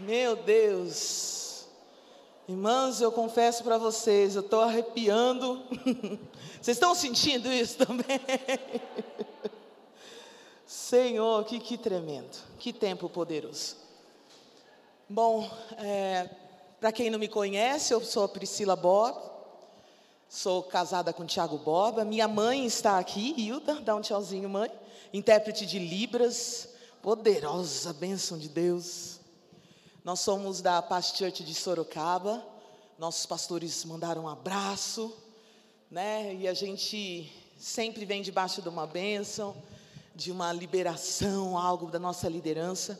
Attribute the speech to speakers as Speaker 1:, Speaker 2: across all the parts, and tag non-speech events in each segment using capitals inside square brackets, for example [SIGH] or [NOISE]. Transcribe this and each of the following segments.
Speaker 1: Meu Deus. Irmãs, eu confesso para vocês, eu estou arrepiando. [LAUGHS] Vocês estão sentindo isso também? [LAUGHS] Senhor, que, que tremendo, que tempo poderoso. Bom, é, para quem não me conhece, eu sou a Priscila Bob, sou casada com o Tiago Bob. Minha mãe está aqui, Hilda, dá um tchauzinho, mãe. Intérprete de Libras, poderosa bênção de Deus. Nós somos da Past Church de Sorocaba. Nossos pastores mandaram um abraço, né? E a gente sempre vem debaixo de uma bênção, de uma liberação, algo da nossa liderança.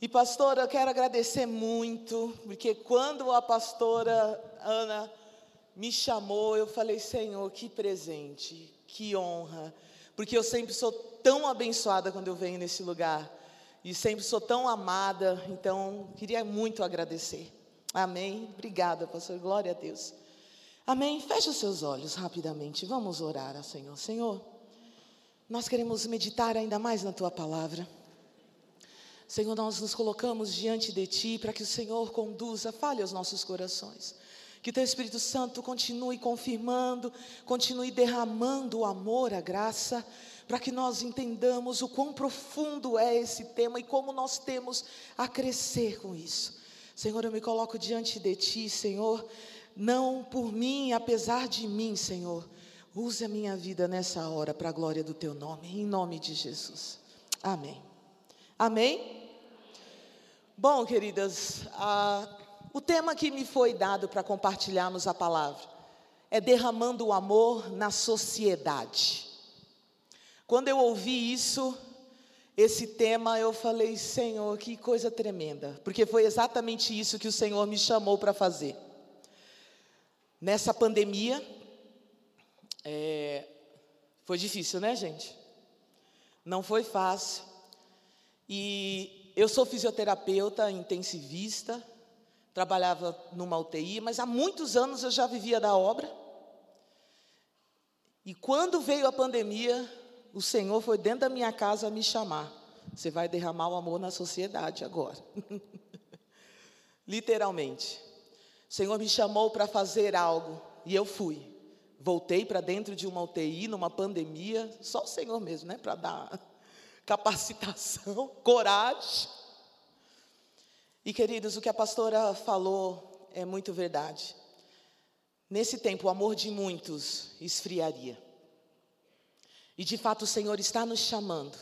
Speaker 1: E pastora, eu quero agradecer muito, porque quando a pastora Ana me chamou, eu falei, Senhor, que presente, que honra, porque eu sempre sou tão abençoada quando eu venho nesse lugar e sempre sou tão amada, então queria muito agradecer. Amém. Obrigada, pastor. Glória a Deus. Amém. Feche os seus olhos rapidamente. Vamos orar ao Senhor. Senhor, nós queremos meditar ainda mais na tua palavra. Senhor, nós nos colocamos diante de ti para que o Senhor conduza, fale aos nossos corações. Que teu Espírito Santo continue confirmando, continue derramando o amor, a graça para que nós entendamos o quão profundo é esse tema e como nós temos a crescer com isso. Senhor, eu me coloco diante de Ti, Senhor, não por mim, apesar de mim, Senhor. Use a minha vida nessa hora para a glória do Teu nome, em nome de Jesus. Amém. Amém? Bom, queridas, o tema que me foi dado para compartilharmos a palavra é derramando o amor na sociedade. Quando eu ouvi isso, esse tema, eu falei, Senhor, que coisa tremenda, porque foi exatamente isso que o Senhor me chamou para fazer. Nessa pandemia, é, foi difícil, né, gente? Não foi fácil. E eu sou fisioterapeuta intensivista, trabalhava numa UTI, mas há muitos anos eu já vivia da obra. E quando veio a pandemia, o Senhor foi dentro da minha casa me chamar. Você vai derramar o amor na sociedade agora. [LAUGHS] Literalmente. O Senhor me chamou para fazer algo e eu fui. Voltei para dentro de uma UTI, numa pandemia, só o Senhor mesmo, né, para dar [LAUGHS] capacitação, [LAUGHS] coragem. E queridos, o que a pastora falou é muito verdade. Nesse tempo, o amor de muitos esfriaria. E de fato o Senhor está nos chamando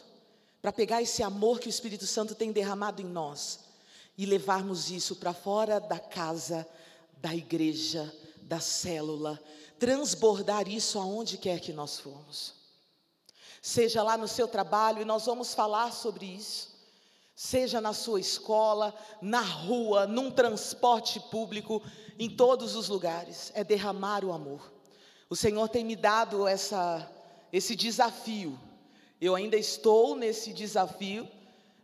Speaker 1: para pegar esse amor que o Espírito Santo tem derramado em nós e levarmos isso para fora da casa, da igreja, da célula, transbordar isso aonde quer que nós formos. Seja lá no seu trabalho, e nós vamos falar sobre isso. Seja na sua escola, na rua, num transporte público, em todos os lugares, é derramar o amor. O Senhor tem me dado essa esse desafio. Eu ainda estou nesse desafio,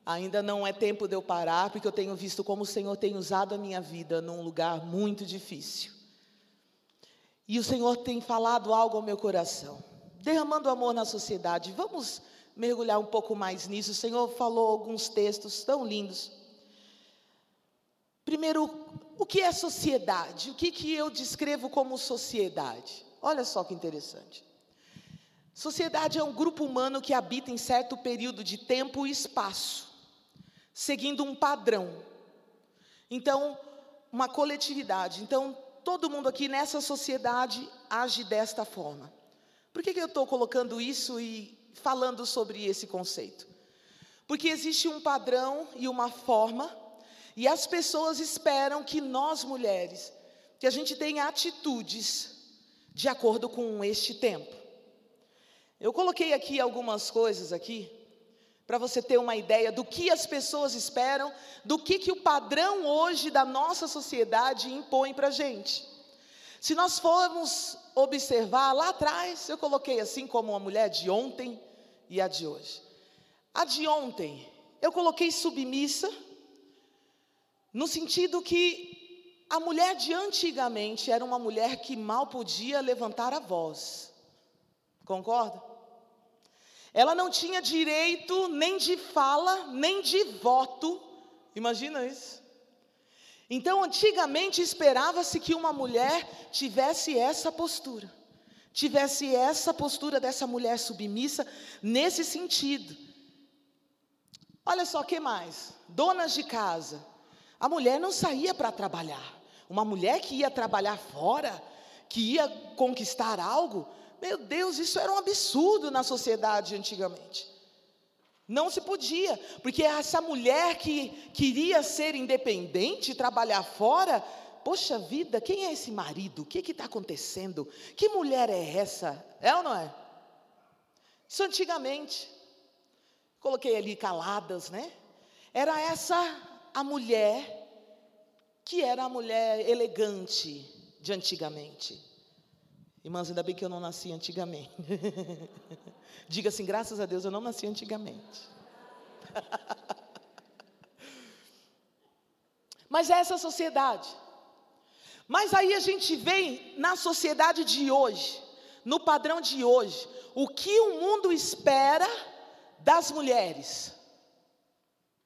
Speaker 1: ainda não é tempo de eu parar, porque eu tenho visto como o Senhor tem usado a minha vida num lugar muito difícil. E o Senhor tem falado algo ao meu coração, derramando amor na sociedade. Vamos mergulhar um pouco mais nisso. O Senhor falou alguns textos tão lindos. Primeiro, o que é sociedade? O que, que eu descrevo como sociedade? Olha só que interessante. Sociedade é um grupo humano que habita em certo período de tempo e espaço, seguindo um padrão. Então, uma coletividade. Então, todo mundo aqui nessa sociedade age desta forma. Por que, que eu estou colocando isso e falando sobre esse conceito? Porque existe um padrão e uma forma, e as pessoas esperam que nós mulheres, que a gente tenha atitudes de acordo com este tempo. Eu coloquei aqui algumas coisas aqui para você ter uma ideia do que as pessoas esperam, do que, que o padrão hoje da nossa sociedade impõe para a gente. Se nós formos observar lá atrás, eu coloquei assim como a mulher de ontem e a de hoje. A de ontem, eu coloquei submissa, no sentido que a mulher de antigamente era uma mulher que mal podia levantar a voz. Concorda? Ela não tinha direito nem de fala, nem de voto. Imagina isso. Então, antigamente esperava-se que uma mulher tivesse essa postura, tivesse essa postura dessa mulher submissa nesse sentido. Olha só, que mais? Donas de casa. A mulher não saía para trabalhar. Uma mulher que ia trabalhar fora, que ia conquistar algo, meu Deus, isso era um absurdo na sociedade antigamente. Não se podia, porque essa mulher que queria ser independente, trabalhar fora, poxa vida, quem é esse marido? O que está acontecendo? Que mulher é essa? É ou não é? Isso antigamente. Coloquei ali caladas, né? Era essa a mulher que era a mulher elegante de antigamente. Irmãs, ainda bem que eu não nasci antigamente. [LAUGHS] Diga assim, graças a Deus eu não nasci antigamente. [LAUGHS] Mas é essa sociedade. Mas aí a gente vem na sociedade de hoje, no padrão de hoje, o que o mundo espera das mulheres.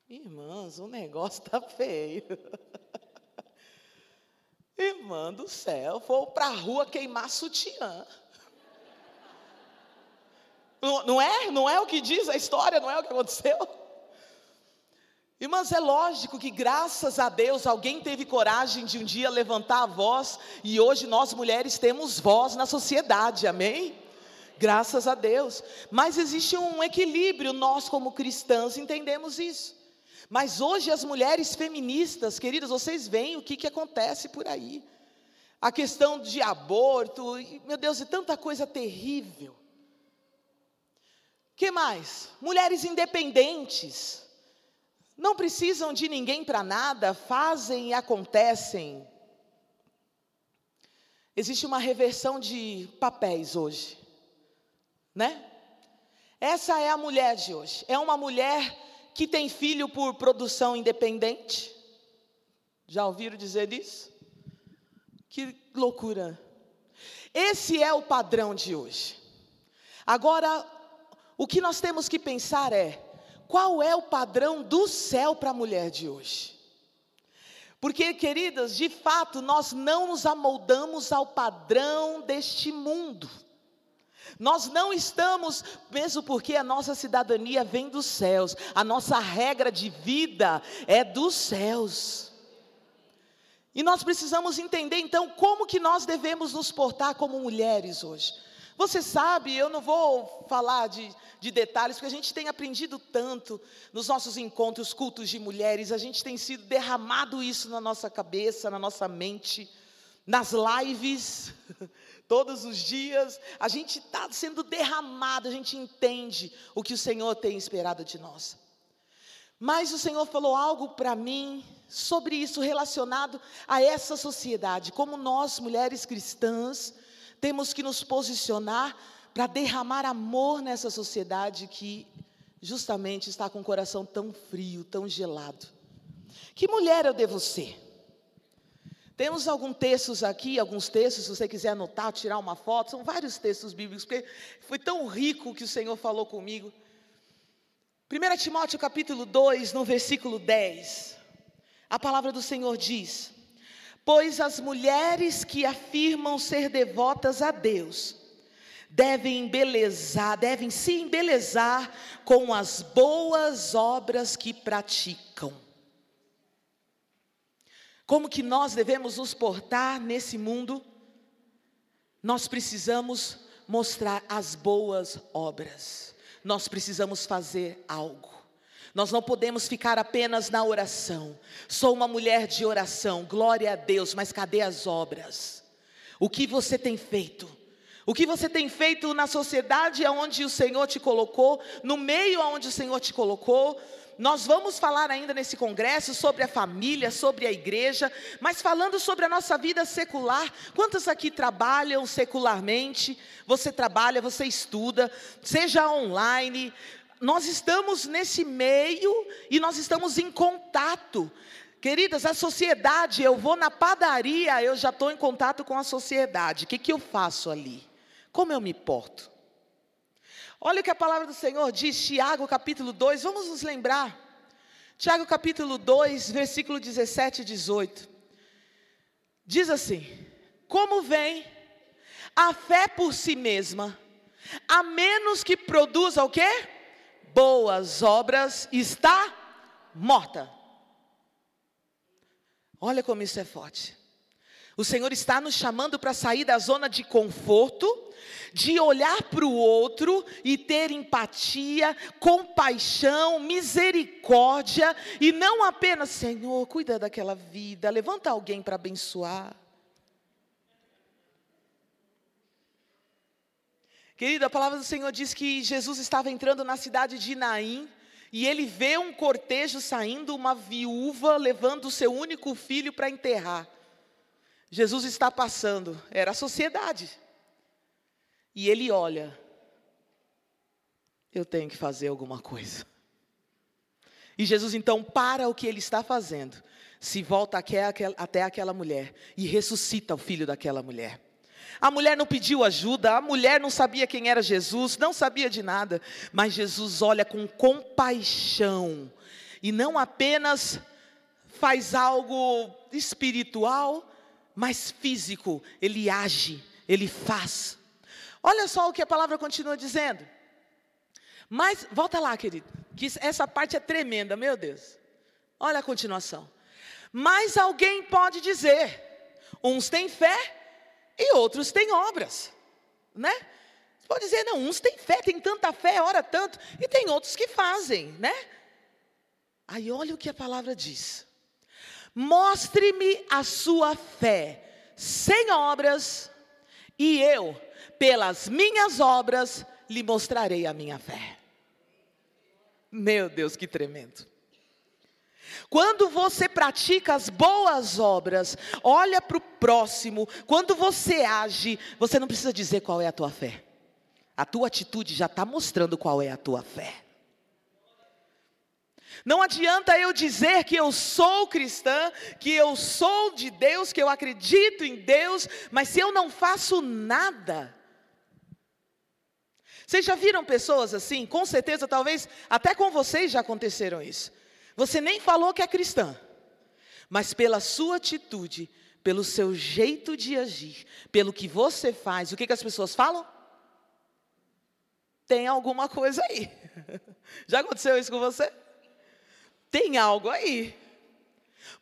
Speaker 1: Irmãs, o negócio está feio. [LAUGHS] Irmã do céu, vou para a rua queimar sutiã. Não, não é? Não é o que diz a história, não é o que aconteceu? Irmãs, é lógico que graças a Deus alguém teve coragem de um dia levantar a voz e hoje nós mulheres temos voz na sociedade, amém? Graças a Deus. Mas existe um equilíbrio, nós como cristãs entendemos isso. Mas hoje as mulheres feministas, queridas, vocês veem o que, que acontece por aí. A questão de aborto, meu Deus, e tanta coisa terrível. que mais? Mulheres independentes. Não precisam de ninguém para nada, fazem e acontecem. Existe uma reversão de papéis hoje, né? Essa é a mulher de hoje. É uma mulher que tem filho por produção independente. Já ouviram dizer isso? Que loucura. Esse é o padrão de hoje. Agora, o que nós temos que pensar é: qual é o padrão do céu para a mulher de hoje? Porque, queridas, de fato, nós não nos amoldamos ao padrão deste mundo. Nós não estamos, mesmo porque a nossa cidadania vem dos céus, a nossa regra de vida é dos céus. E nós precisamos entender então como que nós devemos nos portar como mulheres hoje. Você sabe, eu não vou falar de, de, detalhes, porque a gente tem aprendido tanto nos nossos encontros, cultos de mulheres, a gente tem sido derramado isso na nossa cabeça, na nossa mente, nas lives. [LAUGHS] Todos os dias a gente está sendo derramado, a gente entende o que o Senhor tem esperado de nós. Mas o Senhor falou algo para mim sobre isso relacionado a essa sociedade, como nós, mulheres cristãs, temos que nos posicionar para derramar amor nessa sociedade que justamente está com o coração tão frio, tão gelado. Que mulher eu devo ser? Temos alguns textos aqui, alguns textos, se você quiser anotar, tirar uma foto, são vários textos bíblicos, porque foi tão rico que o Senhor falou comigo. 1 Timóteo capítulo 2, no versículo 10, a palavra do Senhor diz: Pois as mulheres que afirmam ser devotas a Deus, devem embelezar, devem se embelezar com as boas obras que praticam. Como que nós devemos nos portar nesse mundo? Nós precisamos mostrar as boas obras. Nós precisamos fazer algo. Nós não podemos ficar apenas na oração. Sou uma mulher de oração, glória a Deus, mas cadê as obras? O que você tem feito? O que você tem feito na sociedade onde o Senhor te colocou, no meio onde o Senhor te colocou? Nós vamos falar ainda nesse congresso sobre a família, sobre a igreja, mas falando sobre a nossa vida secular. Quantos aqui trabalham secularmente? Você trabalha, você estuda, seja online. Nós estamos nesse meio e nós estamos em contato. Queridas, a sociedade, eu vou na padaria, eu já estou em contato com a sociedade. O que, que eu faço ali? Como eu me porto? Olha o que a palavra do Senhor diz, Tiago capítulo 2, vamos nos lembrar. Tiago capítulo 2, versículo 17 e 18. Diz assim: Como vem a fé por si mesma, a menos que produza o quê? Boas obras, está morta. Olha como isso é forte. O Senhor está nos chamando para sair da zona de conforto, de olhar para o outro e ter empatia, compaixão, misericórdia, e não apenas, Senhor, cuida daquela vida, levanta alguém para abençoar. Querido, a palavra do Senhor diz que Jesus estava entrando na cidade de Naim, e ele vê um cortejo saindo, uma viúva levando o seu único filho para enterrar. Jesus está passando, era a sociedade. E ele olha, eu tenho que fazer alguma coisa. E Jesus então para o que ele está fazendo, se volta até aquela mulher e ressuscita o filho daquela mulher. A mulher não pediu ajuda, a mulher não sabia quem era Jesus, não sabia de nada, mas Jesus olha com compaixão e não apenas faz algo espiritual, mas físico, ele age, ele faz. Olha só o que a palavra continua dizendo. Mas, volta lá, querido, que essa parte é tremenda, meu Deus. Olha a continuação. Mas alguém pode dizer: uns têm fé e outros têm obras, né? Você pode dizer, não, uns têm fé, tem tanta fé, ora tanto, e tem outros que fazem, né? Aí olha o que a palavra diz. Mostre-me a sua fé sem obras, e eu, pelas minhas obras, lhe mostrarei a minha fé. Meu Deus, que tremendo. Quando você pratica as boas obras, olha para o próximo, quando você age, você não precisa dizer qual é a tua fé. A tua atitude já está mostrando qual é a tua fé. Não adianta eu dizer que eu sou cristã, que eu sou de Deus, que eu acredito em Deus, mas se eu não faço nada. Vocês já viram pessoas assim? Com certeza, talvez até com vocês já aconteceram isso. Você nem falou que é cristã, mas pela sua atitude, pelo seu jeito de agir, pelo que você faz, o que, que as pessoas falam? Tem alguma coisa aí. [LAUGHS] Já aconteceu isso com você? Tem algo aí.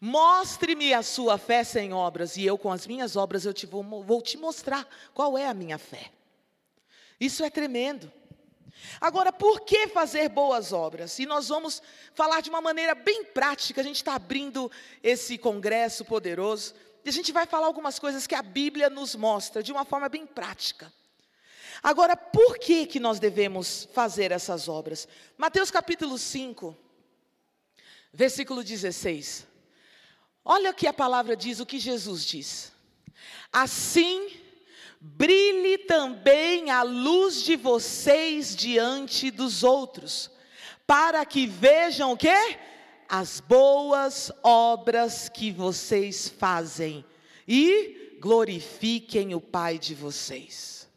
Speaker 1: Mostre-me a sua fé sem obras, e eu com as minhas obras eu te vou, vou te mostrar qual é a minha fé. Isso é tremendo. Agora, por que fazer boas obras? E nós vamos falar de uma maneira bem prática, a gente está abrindo esse congresso poderoso, e a gente vai falar algumas coisas que a Bíblia nos mostra de uma forma bem prática. Agora, por que, que nós devemos fazer essas obras? Mateus capítulo 5, versículo 16. Olha o que a palavra diz, o que Jesus diz. Assim, brilhe também a luz de vocês diante dos outros, para que vejam o quê? As boas obras que vocês fazem e glorifiquem o Pai de vocês.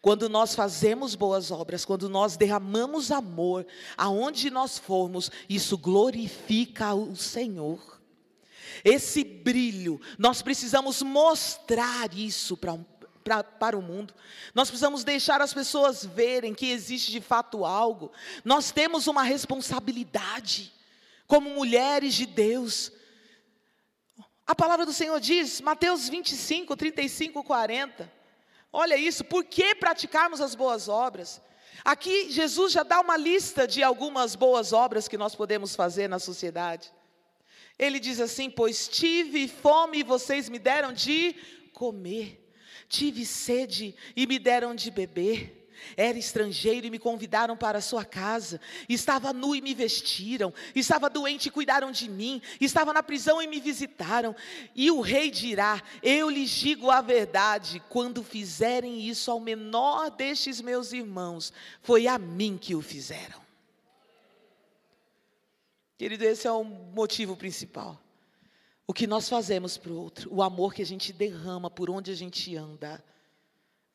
Speaker 1: Quando nós fazemos boas obras, quando nós derramamos amor, aonde nós formos, isso glorifica o Senhor. Esse brilho, nós precisamos mostrar isso para Pra, para o mundo. Nós precisamos deixar as pessoas verem que existe de fato algo. Nós temos uma responsabilidade, como mulheres de Deus. A palavra do Senhor diz, Mateus 25, 35, 40. Olha isso, por que praticarmos as boas obras? Aqui Jesus já dá uma lista de algumas boas obras que nós podemos fazer na sociedade. Ele diz assim: Pois tive fome e vocês me deram de comer, tive sede e me deram de beber. Era estrangeiro e me convidaram para a sua casa. Estava nu e me vestiram. Estava doente e cuidaram de mim. Estava na prisão e me visitaram. E o rei dirá: Eu lhes digo a verdade, quando fizerem isso ao menor destes meus irmãos, foi a mim que o fizeram. Querido, esse é o motivo principal. O que nós fazemos para o outro, o amor que a gente derrama por onde a gente anda.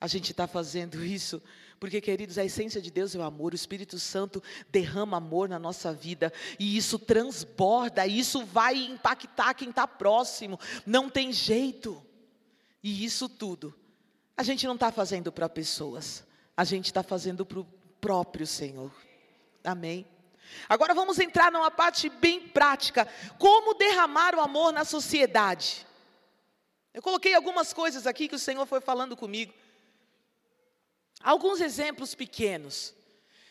Speaker 1: A gente está fazendo [LAUGHS] isso Porque, queridos, a essência de Deus é o amor, o Espírito Santo derrama amor na nossa vida, e isso transborda, isso vai impactar quem está próximo, não tem jeito. E isso tudo, a gente não está fazendo para pessoas, a gente está fazendo para o próprio Senhor. Amém? Agora vamos entrar numa parte bem prática: como derramar o amor na sociedade. Eu coloquei algumas coisas aqui que o Senhor foi falando comigo. Alguns exemplos pequenos.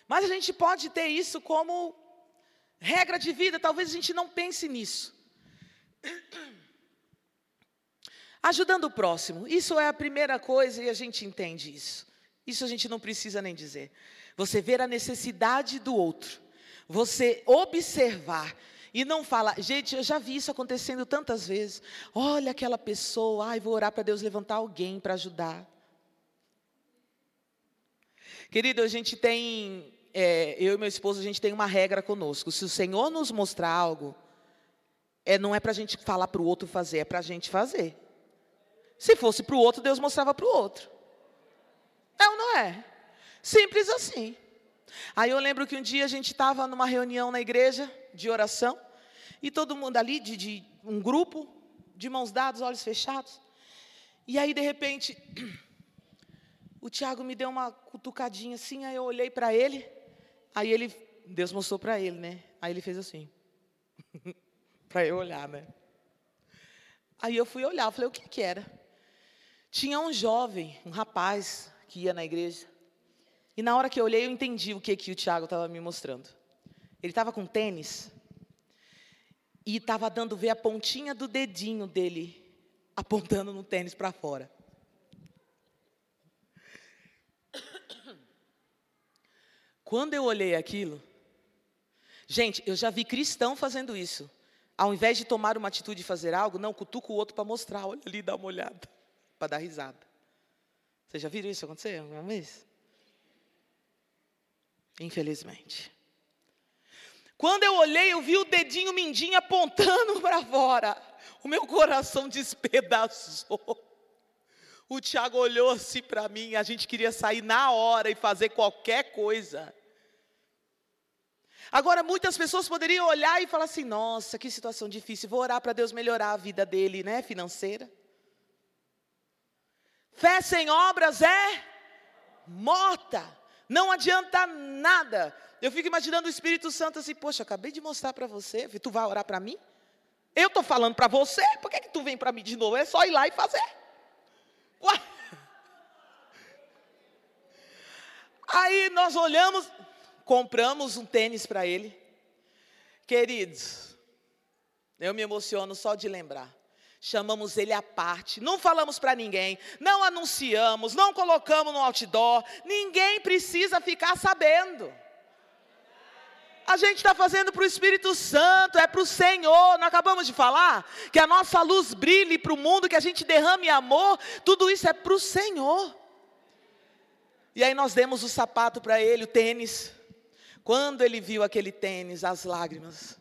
Speaker 1: Mas a gente pode ter isso como regra de vida, talvez a gente não pense nisso. [CLEARS THROAT] Ajudando o próximo, isso é a primeira coisa e a gente entende isso. Isso a gente não precisa nem dizer. Você ver a necessidade do outro, você observar e não falar. Gente, eu já vi isso acontecendo tantas vezes. Olha aquela pessoa, ai, vou orar para Deus levantar alguém para ajudar. Querido, a gente tem, é, eu e meu esposo, a gente tem uma regra conosco. Se o Senhor nos mostrar algo, é, não é para a gente falar para o outro fazer, é para a gente fazer. Se fosse para o outro, Deus mostrava para o outro. É ou não é? Simples assim. Aí eu lembro que um dia a gente estava numa reunião na igreja de oração, e todo mundo ali, de, de um grupo, de mãos dadas, olhos fechados. E aí, de repente, [CLEARS THROAT] o Tiago me deu uma cutucadinha assim, aí eu olhei para ele, aí ele, Deus mostrou para ele, né? Aí ele fez assim, [LAUGHS] para eu olhar, né? Aí eu fui olhar, falei, o que que era? Tinha um jovem, um rapaz, que ia na igreja, e na hora que eu olhei, eu entendi o que, que o Tiago estava me mostrando. Ele estava com tênis, e estava dando ver a pontinha do dedinho dele, apontando no tênis para fora. Quando eu olhei aquilo, gente, eu já vi cristão fazendo isso. Ao invés de tomar uma atitude de fazer algo, não, cutuca o outro para mostrar, olha ali, dá uma olhada, para dar risada. Vocês já viram isso acontecer alguma vez? Infelizmente. Quando eu olhei, eu vi o dedinho mindinho apontando [LAUGHS] para fora. O meu coração despedaçou. O Tiago olhou assim para mim, a gente queria sair na hora e fazer qualquer coisa. Agora, muitas pessoas poderiam olhar e falar assim: nossa, que situação difícil, vou orar para Deus melhorar a vida dele, né, financeira. Fé sem obras é morta, não adianta nada. Eu fico imaginando o Espírito Santo assim: poxa, acabei de mostrar para você, tu vai orar para mim? Eu estou falando para você, por que, que tu vem para mim de novo? É só ir lá e fazer. Ué. Aí nós olhamos, compramos um tênis para ele. Queridos, eu me emociono só de lembrar. Chamamos ele à parte, não falamos para ninguém, não anunciamos, não colocamos no outdoor, ninguém precisa ficar sabendo. A gente está fazendo para o Espírito Santo, é para o Senhor. Não acabamos de falar que a nossa luz brilhe para o mundo, que a gente derrame amor. Tudo isso é para o Senhor. E aí nós demos o sapato para ele, o tênis. Quando ele viu aquele tênis, as lágrimas,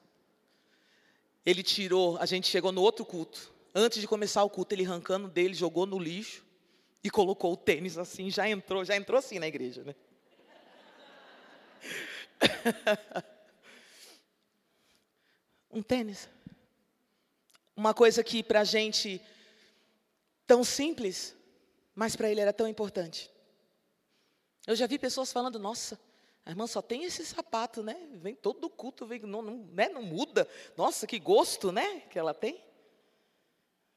Speaker 1: ele tirou. A gente chegou no outro culto. Antes de começar o culto, ele arrancando dele, jogou no lixo e colocou o tênis assim. Já entrou, já entrou assim na igreja, né? [LAUGHS] um tênis. Uma coisa que para a gente tão simples, mas para ele era tão importante. Eu já vi pessoas falando, nossa, a irmã só tem esse sapato, né? Vem todo culto, vem, não, não, né? não muda. Nossa, que gosto, né? Que ela tem.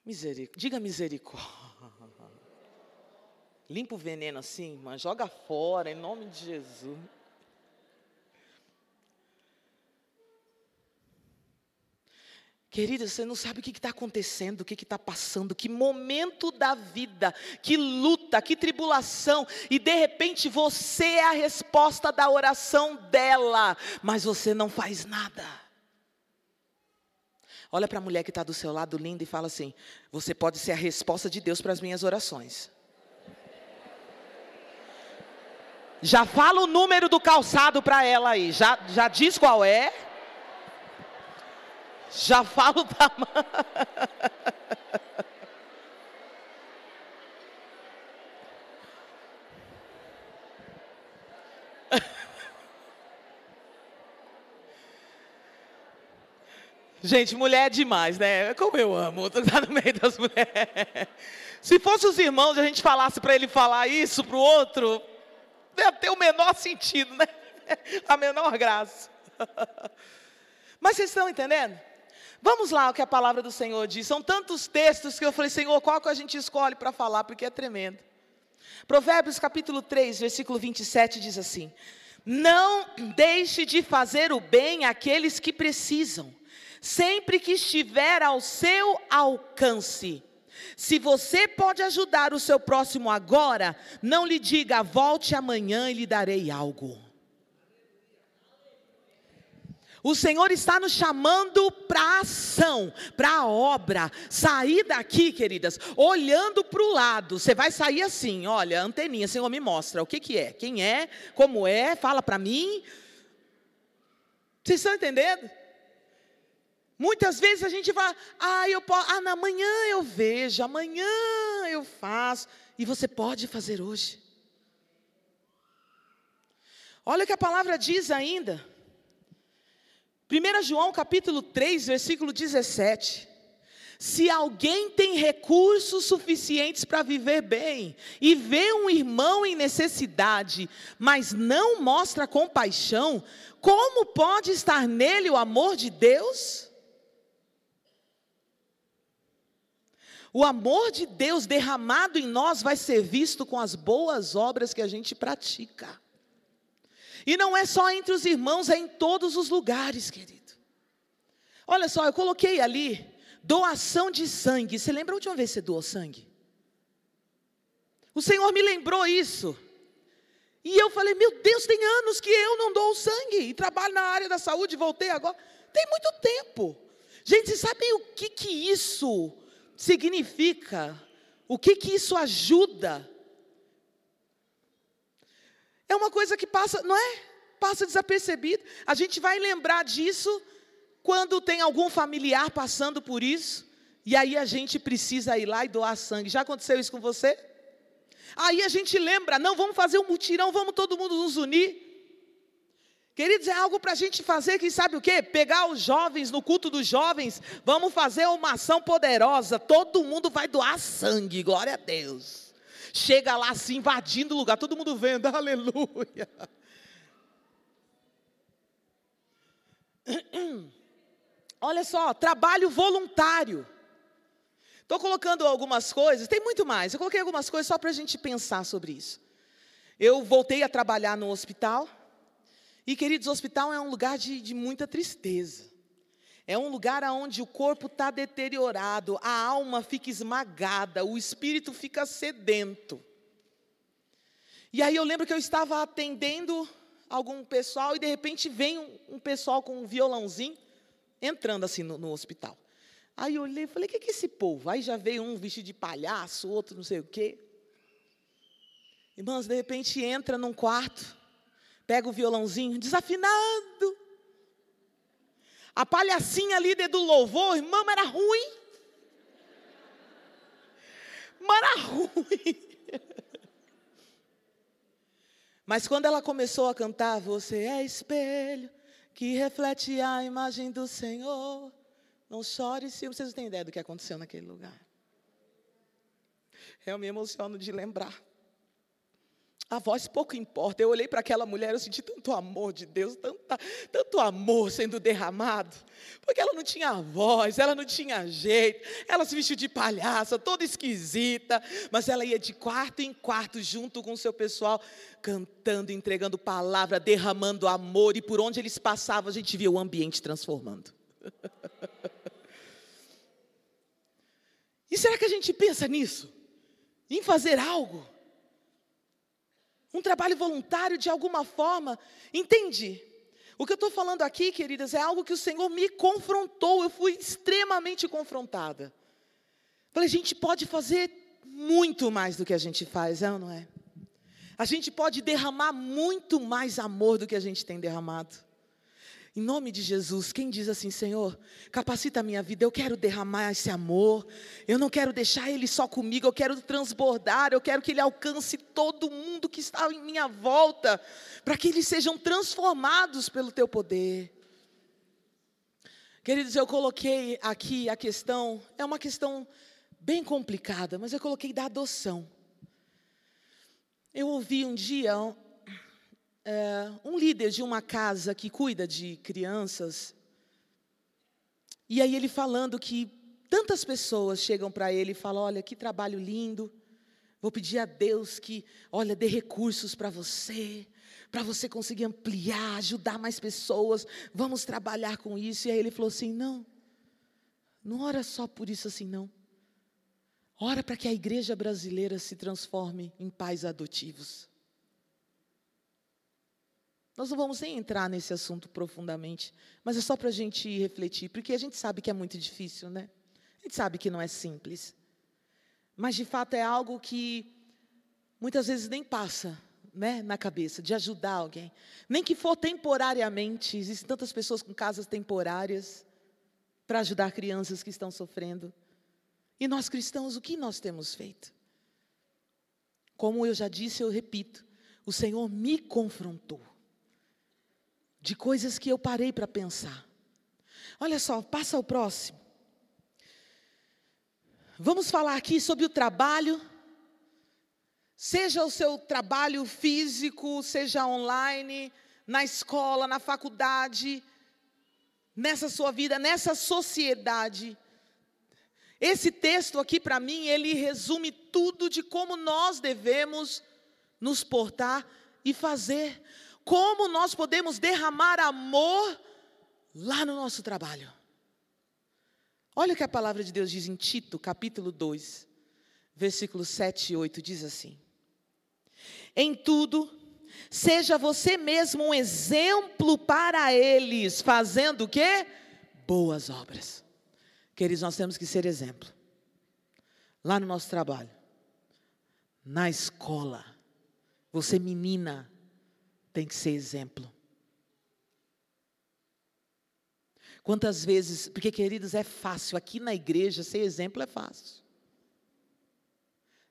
Speaker 1: Misericórdia, diga misericórdia. [LAUGHS] Limpa o veneno assim, irmã, joga fora, em nome de Jesus. Querida, você não sabe o que está acontecendo, o que está passando, que momento da vida, que luta, que tribulação, e de repente você é a resposta da oração dela, mas você não faz nada. Olha para a mulher que está do seu lado, linda, e fala assim: Você pode ser a resposta de Deus para as minhas orações. Já fala o número do calçado para ela aí, já, já diz qual é. Já falo da [LAUGHS] Gente, mulher é demais, né? Como eu amo estar [LAUGHS] no meio das mulheres. Se fosse os irmãos e a gente falasse para ele falar isso para o outro, deve ter o menor sentido, né? [LAUGHS] A menor graça. [LAUGHS] Mas vocês estão entendendo? Vamos lá o que a palavra do Senhor diz. São tantos textos que eu falei, Senhor, qual que a gente escolhe para falar, porque é tremendo. Provérbios capítulo 3, versículo 27 diz assim: Não deixe de fazer o bem àqueles que precisam, sempre que estiver ao seu alcance. Se você pode ajudar o seu próximo agora, não lhe diga, volte amanhã e lhe darei algo. O Senhor está nos chamando para a ação, para a obra. Sair daqui, queridas, olhando para o lado. Você vai sair assim, olha, anteninha, Senhor, me mostra o que, que é, quem é, como é, fala para mim. Vocês estão entendendo? Muitas vezes a gente vai, ah, eu posso, ah, amanhã eu vejo, amanhã eu faço. E você pode fazer hoje. Olha o que a palavra diz ainda. 1 João capítulo 3, versículo 17. Se alguém tem recursos suficientes para viver bem e vê um irmão em necessidade, mas não mostra compaixão, como pode estar nele o amor de Deus? O amor de Deus derramado em nós vai ser visto com as boas obras que a gente pratica. E não é só entre os irmãos, é em todos os lugares, querido. Olha só, eu coloquei ali doação de sangue. Você lembra a última vez que você doou sangue? O Senhor me lembrou isso. E eu falei, meu Deus, tem anos que eu não dou sangue e trabalho na área da saúde, voltei agora. Tem muito tempo. Gente, sabem o que, que isso significa? O que, que isso ajuda? É uma coisa que passa, não é? Passa desapercebido. A gente vai lembrar disso quando tem algum familiar passando por isso, e aí a gente precisa ir lá e doar sangue. Já aconteceu isso com você? Aí a gente lembra, não, vamos fazer um mutirão, vamos todo mundo nos unir. Queridos, é algo para a gente fazer, quem sabe o quê? Pegar os jovens no culto dos jovens, vamos fazer uma ação poderosa, todo mundo vai doar sangue, glória a Deus chega lá assim, invadindo o lugar, todo mundo vendo, [LAUGHS] aleluia. [CLEARS THROAT] Olha só, trabalho voluntário. Estou colocando algumas coisas, tem muito mais. Eu coloquei algumas coisas só para a gente pensar sobre isso. Eu voltei a trabalhar no hospital. E, queridos, o hospital é um lugar de, de muita tristeza. É um lugar onde o corpo está deteriorado, a alma fica esmagada, o espírito fica sedento. E aí eu lembro que eu estava atendendo algum pessoal e de repente vem um, um pessoal com um violãozinho entrando assim no, no hospital. Aí eu olhei e falei, o que é esse povo? Aí já veio um vestido de palhaço, outro não sei o quê. Irmãos, de repente entra num quarto, pega o violãozinho, desafinado. A palhacinha líder do louvor, irmão, era ruim. Mas era ruim. Mas quando ela começou a cantar, você é espelho que reflete a imagem do Senhor. Não chore se vocês não têm ideia do que aconteceu naquele lugar. Eu me emociono de lembrar. A voz pouco importa. Eu olhei para aquela mulher, eu senti tanto amor de Deus, tanta, tanto amor sendo derramado. Porque ela não tinha voz, ela não tinha jeito, ela se vestiu de palhaça, toda esquisita, mas ela ia de quarto em quarto junto com o seu pessoal, cantando, entregando palavra, derramando amor, e por onde eles passavam, a gente via o ambiente transformando. [LAUGHS] e será que a gente pensa nisso? Em fazer algo? Um trabalho voluntário de alguma forma. Entende? O que eu estou falando aqui, queridas, é algo que o Senhor me confrontou, eu fui extremamente confrontada. Falei, a gente pode fazer muito mais do que a gente faz, é ou não é? A gente pode derramar muito mais amor do que a gente tem derramado. Em nome de Jesus, quem diz assim, Senhor, capacita a minha vida, eu quero derramar esse amor, eu não quero deixar ele só comigo, eu quero transbordar, eu quero que ele alcance todo mundo que está em minha volta, para que eles sejam transformados pelo teu poder. Queridos, eu coloquei aqui a questão, é uma questão bem complicada, mas eu coloquei da adoção. Eu ouvi um dia é, um líder de uma casa que cuida de crianças, e aí ele falando que tantas pessoas chegam para ele e falam: Olha, que trabalho lindo, vou pedir a Deus que, olha, dê recursos para você, para você conseguir ampliar, ajudar mais pessoas, vamos trabalhar com isso. E aí ele falou assim: Não, não ora só por isso assim, não. Ora para que a igreja brasileira se transforme em pais adotivos. Nós não vamos nem entrar nesse assunto profundamente, mas é só para a gente refletir, porque a gente sabe que é muito difícil, né? A gente sabe que não é simples. Mas, de fato, é algo que muitas vezes nem passa né, na cabeça, de ajudar alguém. Nem que for temporariamente, existem tantas pessoas com casas temporárias para ajudar crianças que estão sofrendo. E nós cristãos, o que nós temos feito? Como eu já disse, eu repito, o Senhor me confrontou de coisas que eu parei para pensar. Olha só, passa o próximo. Vamos falar aqui sobre o trabalho. Seja o seu trabalho físico, seja online, na escola, na faculdade, nessa sua vida, nessa sociedade. Esse texto aqui, para mim, ele resume tudo de como nós devemos nos portar e fazer como nós podemos derramar amor lá no nosso trabalho. Olha o que a palavra de Deus diz em Tito, capítulo 2, versículos 7 e 8, diz assim: Em tudo, seja você mesmo um exemplo para eles, fazendo o quê? Boas obras. Queridos, nós temos que ser exemplo. Lá no nosso trabalho, na escola, você menina, tem que ser exemplo. Quantas vezes, porque queridos, é fácil, aqui na igreja ser exemplo é fácil.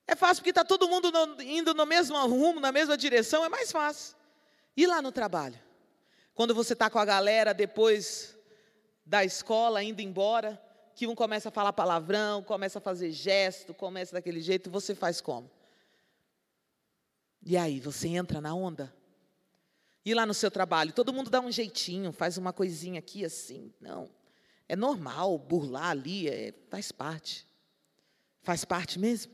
Speaker 1: É fácil porque está todo mundo no, indo no mesmo rumo, na mesma direção, é mais fácil. E lá no trabalho? Quando você está com a galera depois da escola, indo embora, que um começa a falar palavrão, começa a fazer gesto, começa daquele jeito, você faz como? E aí, você entra na onda? E lá no seu trabalho, todo mundo dá um jeitinho, faz uma coisinha aqui assim. Não. É normal burlar ali, é, faz parte. Faz parte mesmo.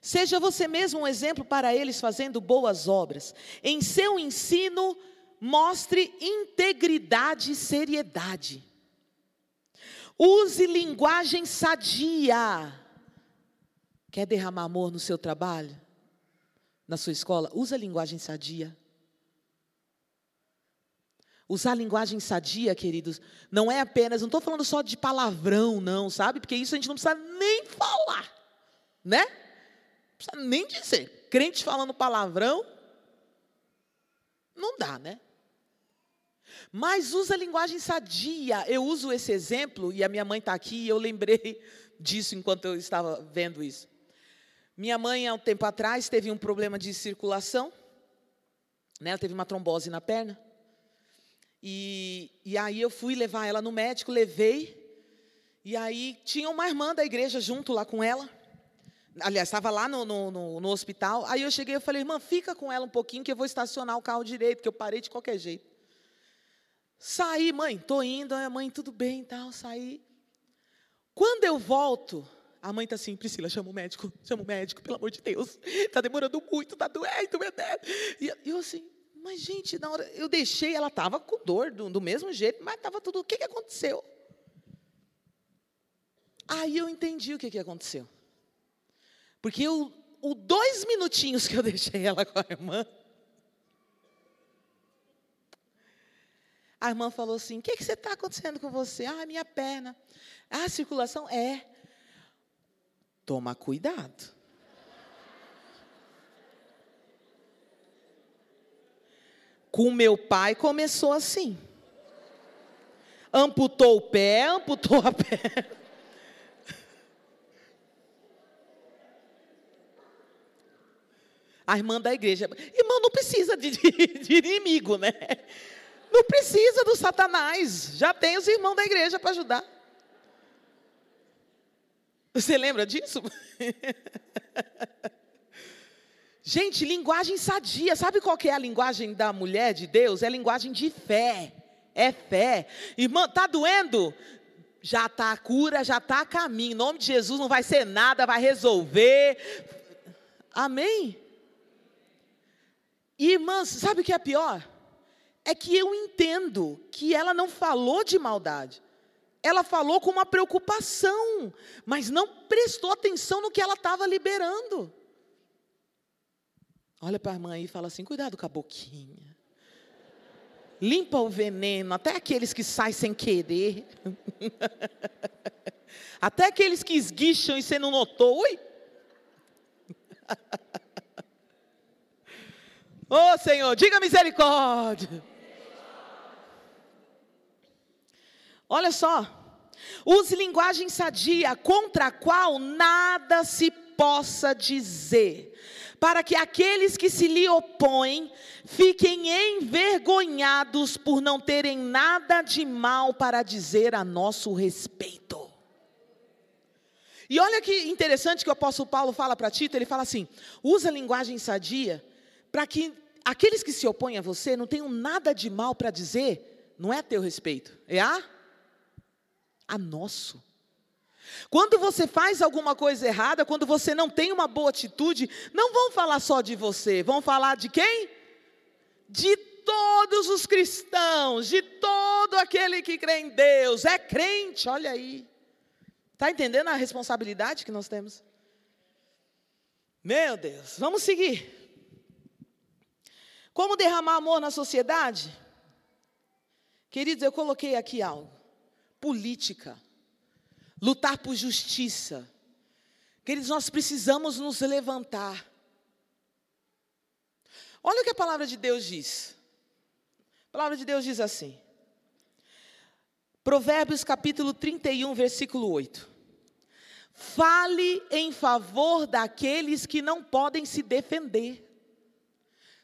Speaker 1: Seja você mesmo um exemplo para eles fazendo boas obras. Em seu ensino, mostre integridade e seriedade. Use linguagem sadia. Quer derramar amor no seu trabalho? Na sua escola, usa a linguagem sadia. Usar a linguagem sadia, queridos, não é apenas, não estou falando só de palavrão, não, sabe? Porque isso a gente não precisa nem falar, né? Não precisa nem dizer. Crente falando palavrão, não dá, né? Mas usa a linguagem sadia. Eu uso esse exemplo, e a minha mãe está aqui, e eu lembrei [LAUGHS] disso enquanto eu estava vendo isso. Minha mãe, há um tempo atrás, teve um problema de circulação. Né? Ela teve uma trombose na perna. E, e aí eu fui levar ela no médico, levei. E aí tinha uma irmã da igreja junto lá com ela. Aliás, estava lá no, no, no, no hospital. Aí eu cheguei e falei, irmã, fica com ela um pouquinho que eu vou estacionar o carro direito, que eu parei de qualquer jeito. Saí, mãe, tô indo, mãe, tudo bem, tal, saí. Quando eu volto, a mãe está assim, Priscila, chama o médico, chama o médico, pelo amor de Deus. Está [LAUGHS] demorando muito, está doendo, meu Deus. E eu assim, mas gente, na hora, eu deixei, ela estava com dor, do, do, mesmo jeito, mas estava tudo, o que, que aconteceu? Aí eu entendi o que, que aconteceu. Porque eu, o dois minutinhos que eu deixei ela com a irmã, a irmã falou assim: O que, que está acontecendo com você? Ah, minha perna. Ah, a circulação? É. Toma cuidado. Com meu pai começou assim. Amputou o pé, amputou a [LAUGHS] perna. A irmã da igreja. Irmão, não precisa de, de, de inimigo, né? Não precisa do Satanás. Já tem os irmãos da igreja para ajudar. Você lembra disso? [LAUGHS] Gente, linguagem sadia. Sabe qual que é a linguagem da mulher de Deus? É linguagem de fé. É fé. Irmã, tá doendo? Já está a cura, já está a caminho. Em nome de Jesus não vai ser nada, vai resolver. Amém? irmãs, sabe o que é pior? É que eu entendo que ela não falou de maldade. Ela falou com uma preocupação, mas não prestou atenção no que ela estava liberando. Olha para a aí e fala assim: cuidado com a boquinha. Limpa o veneno, até aqueles que saem sem querer. [LAUGHS] até aqueles que esguicham e você não notou. Ui! [LAUGHS] Ô oh, Senhor, diga misericórdia. Olha só. Use linguagem sadia, contra a qual nada se possa dizer, para que aqueles que se lhe opõem fiquem envergonhados por não terem nada de mal para dizer a nosso respeito. E olha que interessante que o apóstolo Paulo fala para Tito, ele fala assim: usa linguagem sadia para que aqueles que se opõem a você não tenham nada de mal para dizer, não é a teu respeito, é a, a nosso. Quando você faz alguma coisa errada, quando você não tem uma boa atitude, não vão falar só de você, vão falar de quem? De todos os cristãos, de todo aquele que crê em Deus, é crente, olha aí. Está entendendo a responsabilidade que nós temos? Meu Deus, vamos seguir. Como derramar amor na sociedade? Queridos, eu coloquei aqui algo: política, lutar por justiça. Queridos, nós precisamos nos levantar. Olha o que a palavra de Deus diz. A palavra de Deus diz assim. Provérbios capítulo 31, versículo 8. Fale em favor daqueles que não podem se defender.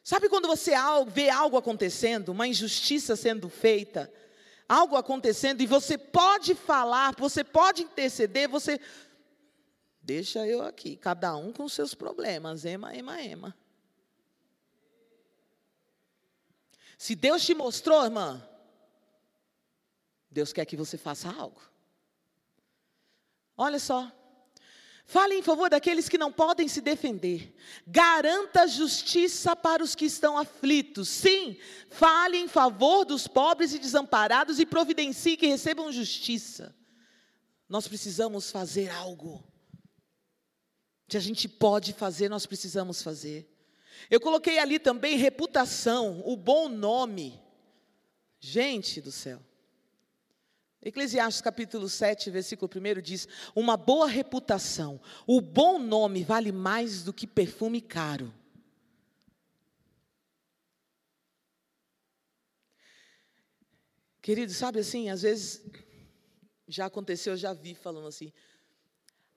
Speaker 1: Sabe quando você vê algo acontecendo, uma injustiça sendo feita, algo acontecendo e você pode falar, você pode interceder, você deixa eu aqui, cada um com seus problemas, ema, ema, ema. Se Deus te mostrou, irmã, Deus quer que você faça algo. Olha só, Fale em favor daqueles que não podem se defender. Garanta justiça para os que estão aflitos. Sim, fale em favor dos pobres e desamparados e providencie que recebam justiça. Nós precisamos fazer algo. Que a gente pode fazer, nós precisamos fazer. Eu coloquei ali também reputação, o bom nome. Gente do céu. Eclesiastes capítulo 7, versículo 1 diz: Uma boa reputação, o bom nome vale mais do que perfume caro. Querido, sabe assim, às vezes já aconteceu, eu já vi falando assim: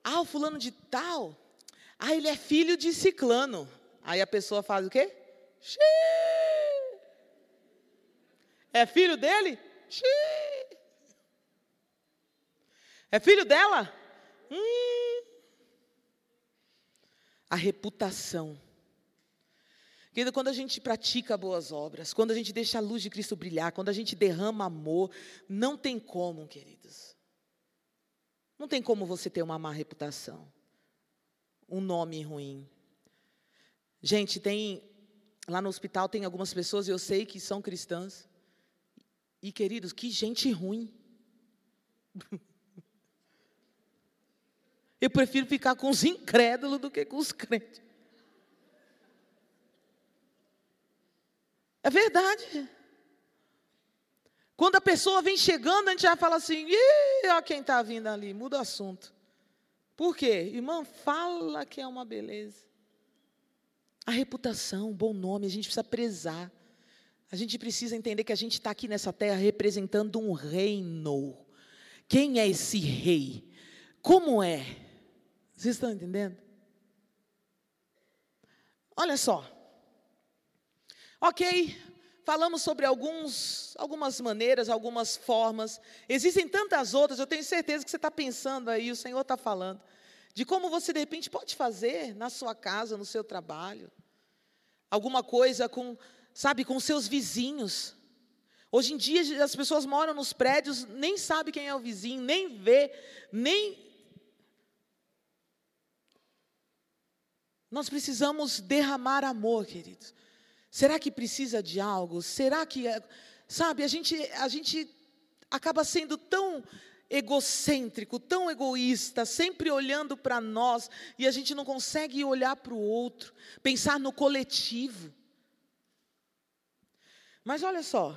Speaker 1: Ah, o fulano de tal, ah, ele é filho de ciclano. Aí a pessoa faz o quê? Xiii. É filho dele? Xiii. É filho dela? Hum. A reputação. Querido, quando a gente pratica boas obras, quando a gente deixa a luz de Cristo brilhar, quando a gente derrama amor, não tem como, queridos. Não tem como você ter uma má reputação, um nome ruim. Gente, tem lá no hospital tem algumas pessoas, eu sei que são cristãs. E queridos, que gente ruim. [LAUGHS] Eu prefiro ficar com os incrédulos do que com os crentes. É verdade. Quando a pessoa vem chegando, a gente já fala assim: Ih, olha quem está vindo ali, muda o assunto. Por quê? Irmã, fala que é uma beleza. A reputação, bom nome, a gente precisa prezar. A gente precisa entender que a gente está aqui nessa terra representando um reino. Quem é esse rei? Como é? Vocês estão entendendo? Olha só. Ok, falamos sobre alguns, algumas maneiras, algumas formas. Existem tantas outras, eu tenho certeza que você está pensando aí, o Senhor está falando, de como você de repente pode fazer na sua casa, no seu trabalho. Alguma coisa com, sabe, com seus vizinhos. Hoje em dia as pessoas moram nos prédios, nem sabe quem é o vizinho, nem vê, nem Nós precisamos derramar amor, queridos. Será que precisa de algo? Será que, é, sabe, a gente, a gente acaba sendo tão egocêntrico, tão egoísta, sempre olhando para nós, e a gente não consegue olhar para o outro, pensar no coletivo. Mas olha só,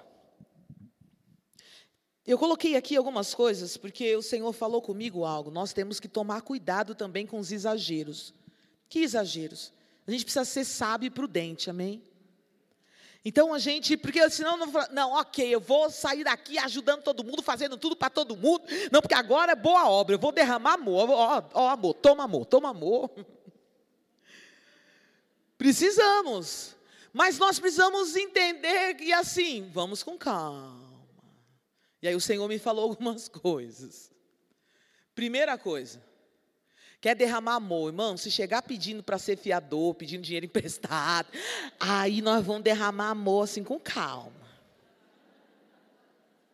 Speaker 1: eu coloquei aqui algumas coisas, porque o Senhor falou comigo algo, nós temos que tomar cuidado também com os exageros. Que exageros? A gente precisa ser sábio e prudente, amém? Então a gente, porque senão não, não, ok, eu vou sair daqui ajudando todo mundo, fazendo tudo para todo mundo. Não, porque agora é boa obra, eu vou derramar amor. Ó, ó, amor, toma amor, toma amor. [LAUGHS] Precisamos, mas nós precisamos entender que assim, vamos com calma. E aí o Senhor me falou [LAUGHS] algumas coisas. Primeira coisa, Quer derramar amor, irmão? Se chegar pedindo para ser fiador, pedindo dinheiro [LAUGHS] emprestado, aí nós vamos derramar amor assim com calma.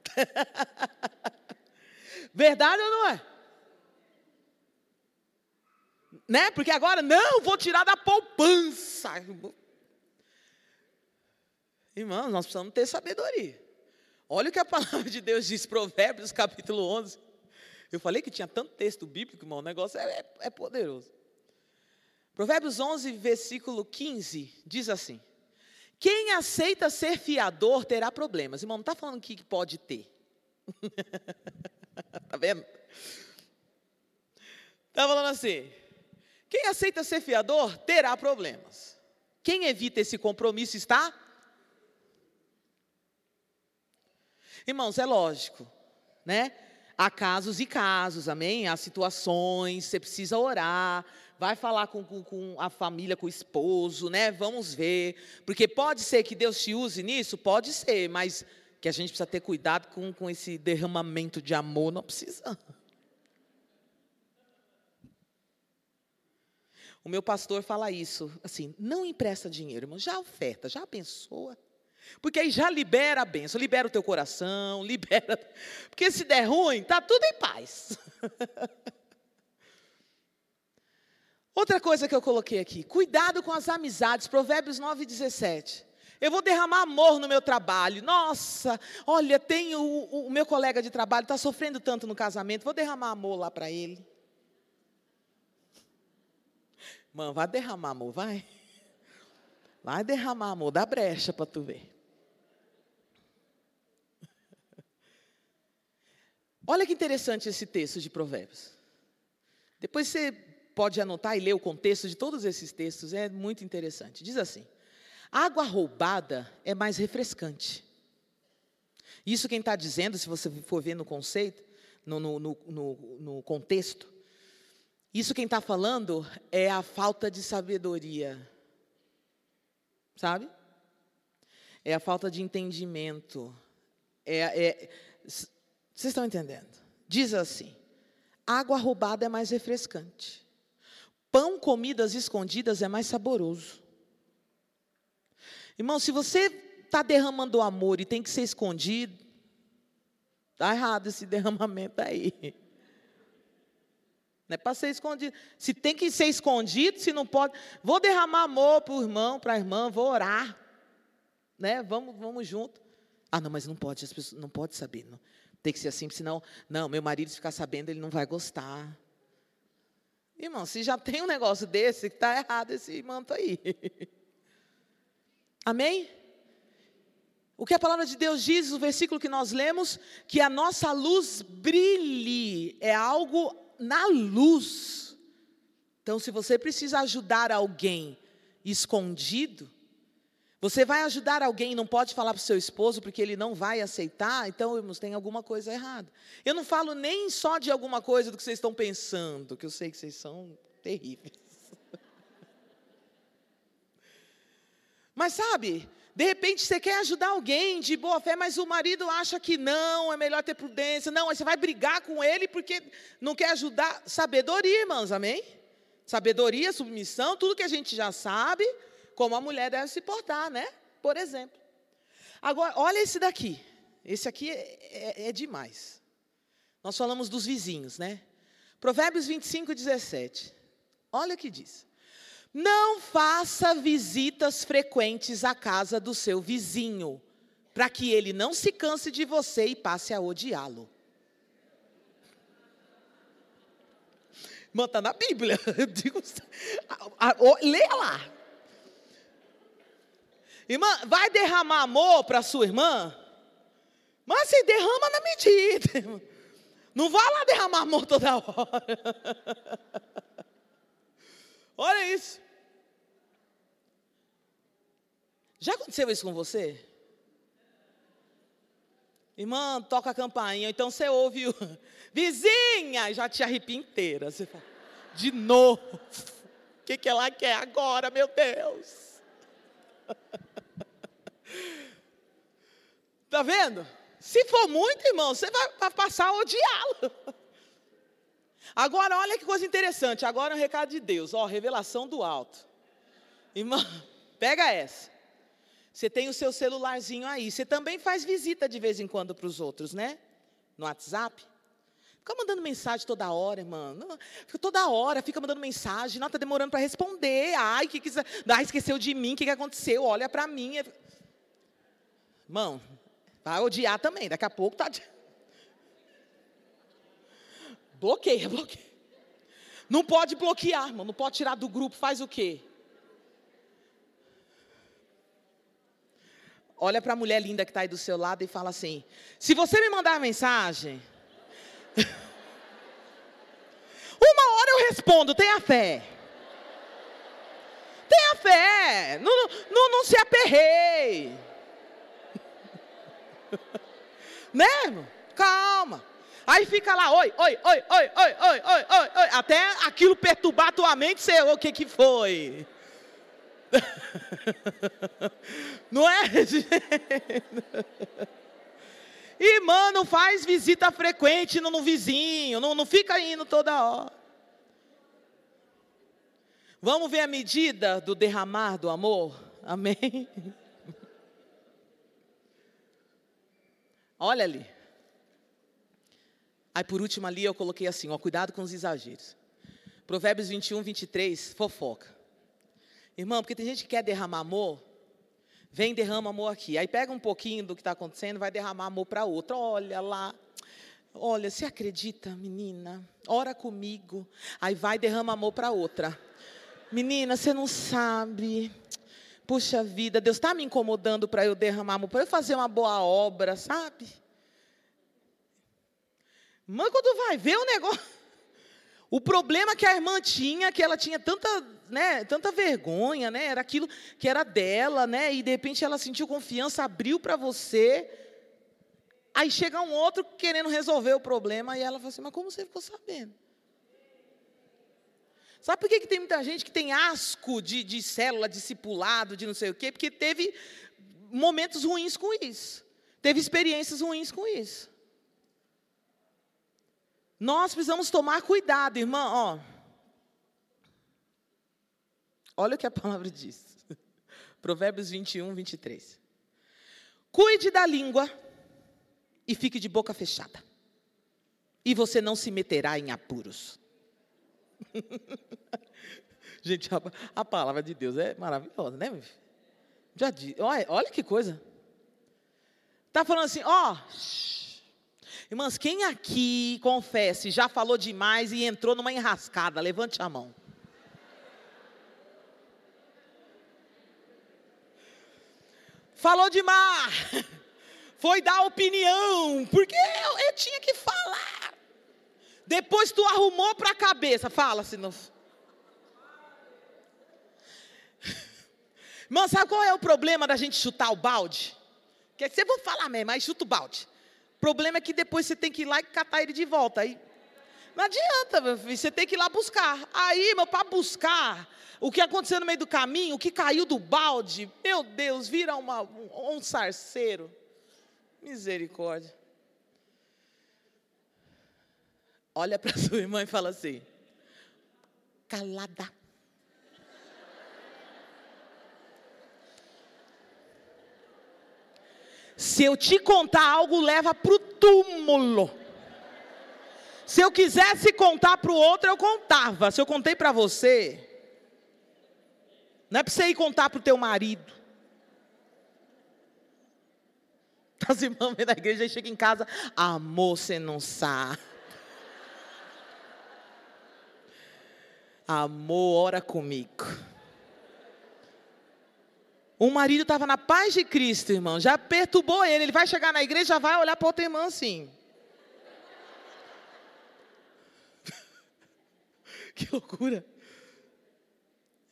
Speaker 1: [LAUGHS] Verdade ou não é? Né? Porque agora, não, vou tirar da poupança. Irmãos, nós precisamos ter sabedoria. Olha o que a palavra de Deus diz, Provérbios capítulo 11. Eu falei que tinha tanto texto bíblico, irmão, o negócio é, é, é poderoso. Provérbios 11, versículo 15, diz assim: Quem aceita ser fiador terá problemas. Irmão, não está falando que pode ter. Está [LAUGHS] vendo? Está falando assim: quem aceita ser fiador terá problemas. Quem evita esse compromisso está. Irmãos, é lógico, né? Há casos e casos, amém? Há situações, você precisa orar, vai falar com, com, com, a família, com o esposo, né? Vamos ver. Porque pode ser que Deus te use nisso? Pode ser, mas que a gente precisa ter cuidado com, com esse derramamento de amor, não precisa. O meu pastor fala isso, assim, não empresta dinheiro, irmão, já oferta, já abençoa. Porque aí já libera a benção, libera o teu coração, [LAUGHS] libera. Porque se der ruim, está tudo em paz. [LAUGHS] Outra coisa que eu coloquei aqui, cuidado com as amizades, Provérbios 9, 17. Eu vou derramar amor no meu trabalho. Nossa, olha, tem o, o meu colega de trabalho, está sofrendo tanto no casamento, vou derramar amor lá para ele. Mano, vai derramar amor, vai. Vai derramar amor, dá brecha para tu ver. Olha que interessante esse texto de Provérbios. Depois você pode anotar e ler o contexto de todos esses textos, é muito interessante. Diz assim: água roubada é mais refrescante. Isso quem está dizendo, se você for ver no conceito, no, no, no, no contexto, isso quem está falando é a falta de sabedoria. Sabe? É a falta de entendimento. É, é, vocês estão entendendo? Diz assim: água roubada é mais refrescante. Pão comidas escondidas é mais saboroso. Irmão, se você está derramando amor e tem que ser escondido, está errado esse [LAUGHS] derramamento aí. Não é para ser escondido. Se tem que ser escondido, se não pode. Vou derramar amor para o irmão, para a irmã, vou orar. Né? Vamos, vamos junto. Ah, não, mas não pode, as pessoas não pode saber. Não. Tem que ser assim, senão, não, meu marido ficar sabendo, ele não vai gostar. Irmão, se já tem um negócio desse, está errado esse manto aí. [LAUGHS] Amém? O que a palavra de Deus diz, o versículo que nós lemos, que a nossa luz brilhe, é algo na luz. Então, se você precisa ajudar alguém escondido, você vai ajudar alguém não pode falar para o seu esposo porque ele não vai aceitar, então, irmãos, tem alguma coisa errada. Eu não falo nem só de alguma coisa do que vocês estão pensando, que eu sei que vocês são terríveis. [LAUGHS] Mas sabe, de repente você quer ajudar alguém de boa fé, mas o marido acha que não, é melhor ter prudência. Não, aí você vai brigar com ele porque não quer ajudar. Sabedoria, irmãos, amém? Sabedoria, submissão, tudo que a gente já sabe, como a mulher deve se portar, né? Por exemplo. Agora, olha esse daqui. Esse aqui é, é, é demais. Nós falamos dos vizinhos, né? Provérbios 25, 17. Olha o que diz. Não faça visitas frequentes à casa do seu vizinho, para que ele não se canse de você e passe a odiá-lo. Irmã, está na Bíblia. [LAUGHS] Digo, leia lá. Irmã, vai derramar amor para sua irmã? Mas se derrama na medida. Não vá lá derramar amor toda hora. [LAUGHS] Olha isso. Já aconteceu isso com você? Irmã, toca a campainha, então você ouve o [LAUGHS] vizinha, já te arrepia inteira. Você fala, de novo. O que, que ela quer agora, meu Deus? [LAUGHS] Tá vendo? Se for muito, irmão, você vai passar a odiá-lo. [LAUGHS] Agora, olha que coisa interessante. Agora, um recado de Deus. Ó, revelação do alto. Irmã, [LAUGHS] pega essa. Você tem o seu celularzinho aí. Você também faz visita de vez em quando para os outros, né? No WhatsApp. Fica mandando mensagem toda hora, irmã. Fica toda hora, fica mandando mensagem. Não, está demorando para responder. Ai, que, que, ai, esqueceu de mim, o que, que aconteceu? Olha para mim. Irmão, vai odiar também. Daqui a pouco tá. Bloqueia, bloqueia. Não pode bloquear, irmão. Não pode tirar do grupo. Faz o quê? Olha para a mulher linda que está aí do seu lado e fala assim: se você me mandar uma mensagem, [LAUGHS] uma hora eu respondo, tenha fé. Tenha fé, não, não, não se aperrei. [LAUGHS] né? Calma. Aí fica lá, oi, oi, oi, oi, oi, oi, oi, oi, oi, até aquilo perturbar a tua mente, você, o que que foi? [LAUGHS] Não é? [LAUGHS] Irmã, não faz visita frequente no, no vizinho, não, não fica indo toda hora. Vamos ver a medida do derramar do amor? Amém? Olha ali. Aí por último ali eu coloquei assim, ó, cuidado com os exageros. Provérbios 21, 23, fofoca. Irmão, porque tem gente que quer derramar amor, vem derrama amor aqui. Aí pega um pouquinho do que está acontecendo, vai derramar amor para outra. Olha lá. Olha, você acredita, menina? Ora comigo. Aí vai derrama amor para outra. Menina, você não sabe. Puxa vida, Deus está me incomodando para eu derramar para eu fazer uma boa obra, sabe? Mãe, quando vai ver o negócio. O problema que a irmã tinha, que ela tinha tanta, né, tanta vergonha, né, era aquilo que era dela, né, e de repente ela sentiu confiança, abriu para você. Aí chega um outro querendo resolver o problema e ela fala assim: Mas como você ficou sabendo? Sabe por que, que tem muita gente que tem asco de, de célula, discipulado, de não sei o quê? Porque teve momentos ruins com isso. Teve experiências ruins com isso. Nós precisamos tomar cuidado, irmão. Ó. Olha o que a palavra diz. [LAUGHS] Provérbios 21, 23. Cuide da língua e fique de boca fechada. E você não se meterá em apuros. [LAUGHS] Gente, a, a, palavra de Deus é maravilhosa, né? Já disse, olha, olha que coisa. Está falando assim, ó. Irmãs, quem aqui, confesse, já falou demais e entrou numa enrascada? Levante a mão. Falou demais. [LAUGHS] Foi dar opinião, porque eu, eu tinha que falar. Depois tu arrumou para a cabeça. Fala, senão. [LAUGHS] Irmão, sabe qual é o problema da gente chutar o balde? Quer dizer, vou falar mesmo, mas chuta o balde. O problema é que depois você tem que ir lá e catar ele de volta. Aí, Não adianta, meu filho, você tem que ir lá buscar. Aí, meu, para buscar, o que aconteceu no meio do caminho, o que caiu do balde, meu Deus, vira uma, um, um sarceiro. Misericórdia. Olha para [LAUGHS] sua irmã e fala assim: calada. Se eu te contar algo, leva para o túmulo. Se eu quisesse contar para o outro, eu contava. Se eu contei para você, não é para você ir contar para o teu marido. As irmãs vêm da igreja e chegam em casa, amor, você não sabe. Amor, ora comigo. O marido estava na paz de Cristo, irmão. Já perturbou ele. Ele vai chegar na igreja, já vai olhar para outra irmã assim. [LAUGHS] que loucura.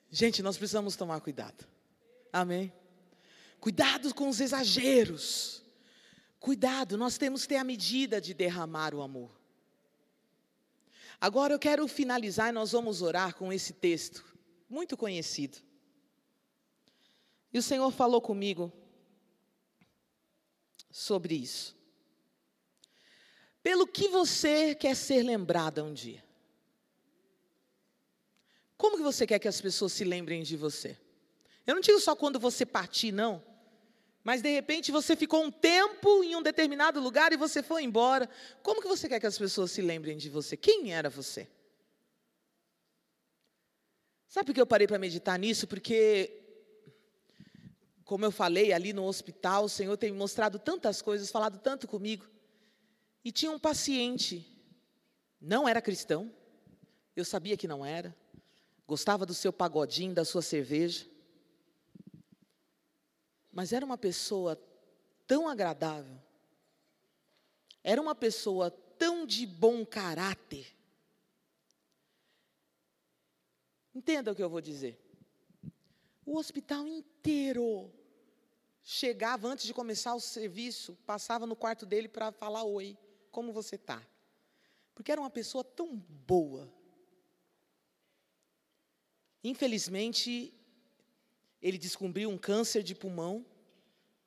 Speaker 1: Gente, nós precisamos tomar cuidado. Amém? Cuidado com os exageros. Cuidado, nós temos que ter a medida de derramar o amor. Agora eu quero finalizar e nós vamos orar com esse texto, muito conhecido. E o Senhor falou comigo sobre isso. Pelo que você quer ser lembrada um dia? Como que você quer que as pessoas se lembrem de você? Eu não digo só quando você partir, não. Mas de repente você ficou um tempo em um determinado lugar e você foi embora. Como que você quer que as pessoas se lembrem de você? Quem era você? Sabe por que eu parei para meditar nisso? Porque, como eu falei ali no hospital, o Senhor tem me mostrado tantas coisas, falado tanto comigo. E tinha um paciente, não era cristão, eu sabia que não era, gostava do seu pagodinho, da sua cerveja. Mas era uma pessoa tão agradável, era uma pessoa tão de bom caráter. Entenda o que eu vou dizer. O hospital inteiro chegava antes de começar o serviço, passava no quarto dele para falar oi, como você está? Porque era uma pessoa tão boa. Infelizmente, ele descobriu um câncer de pulmão.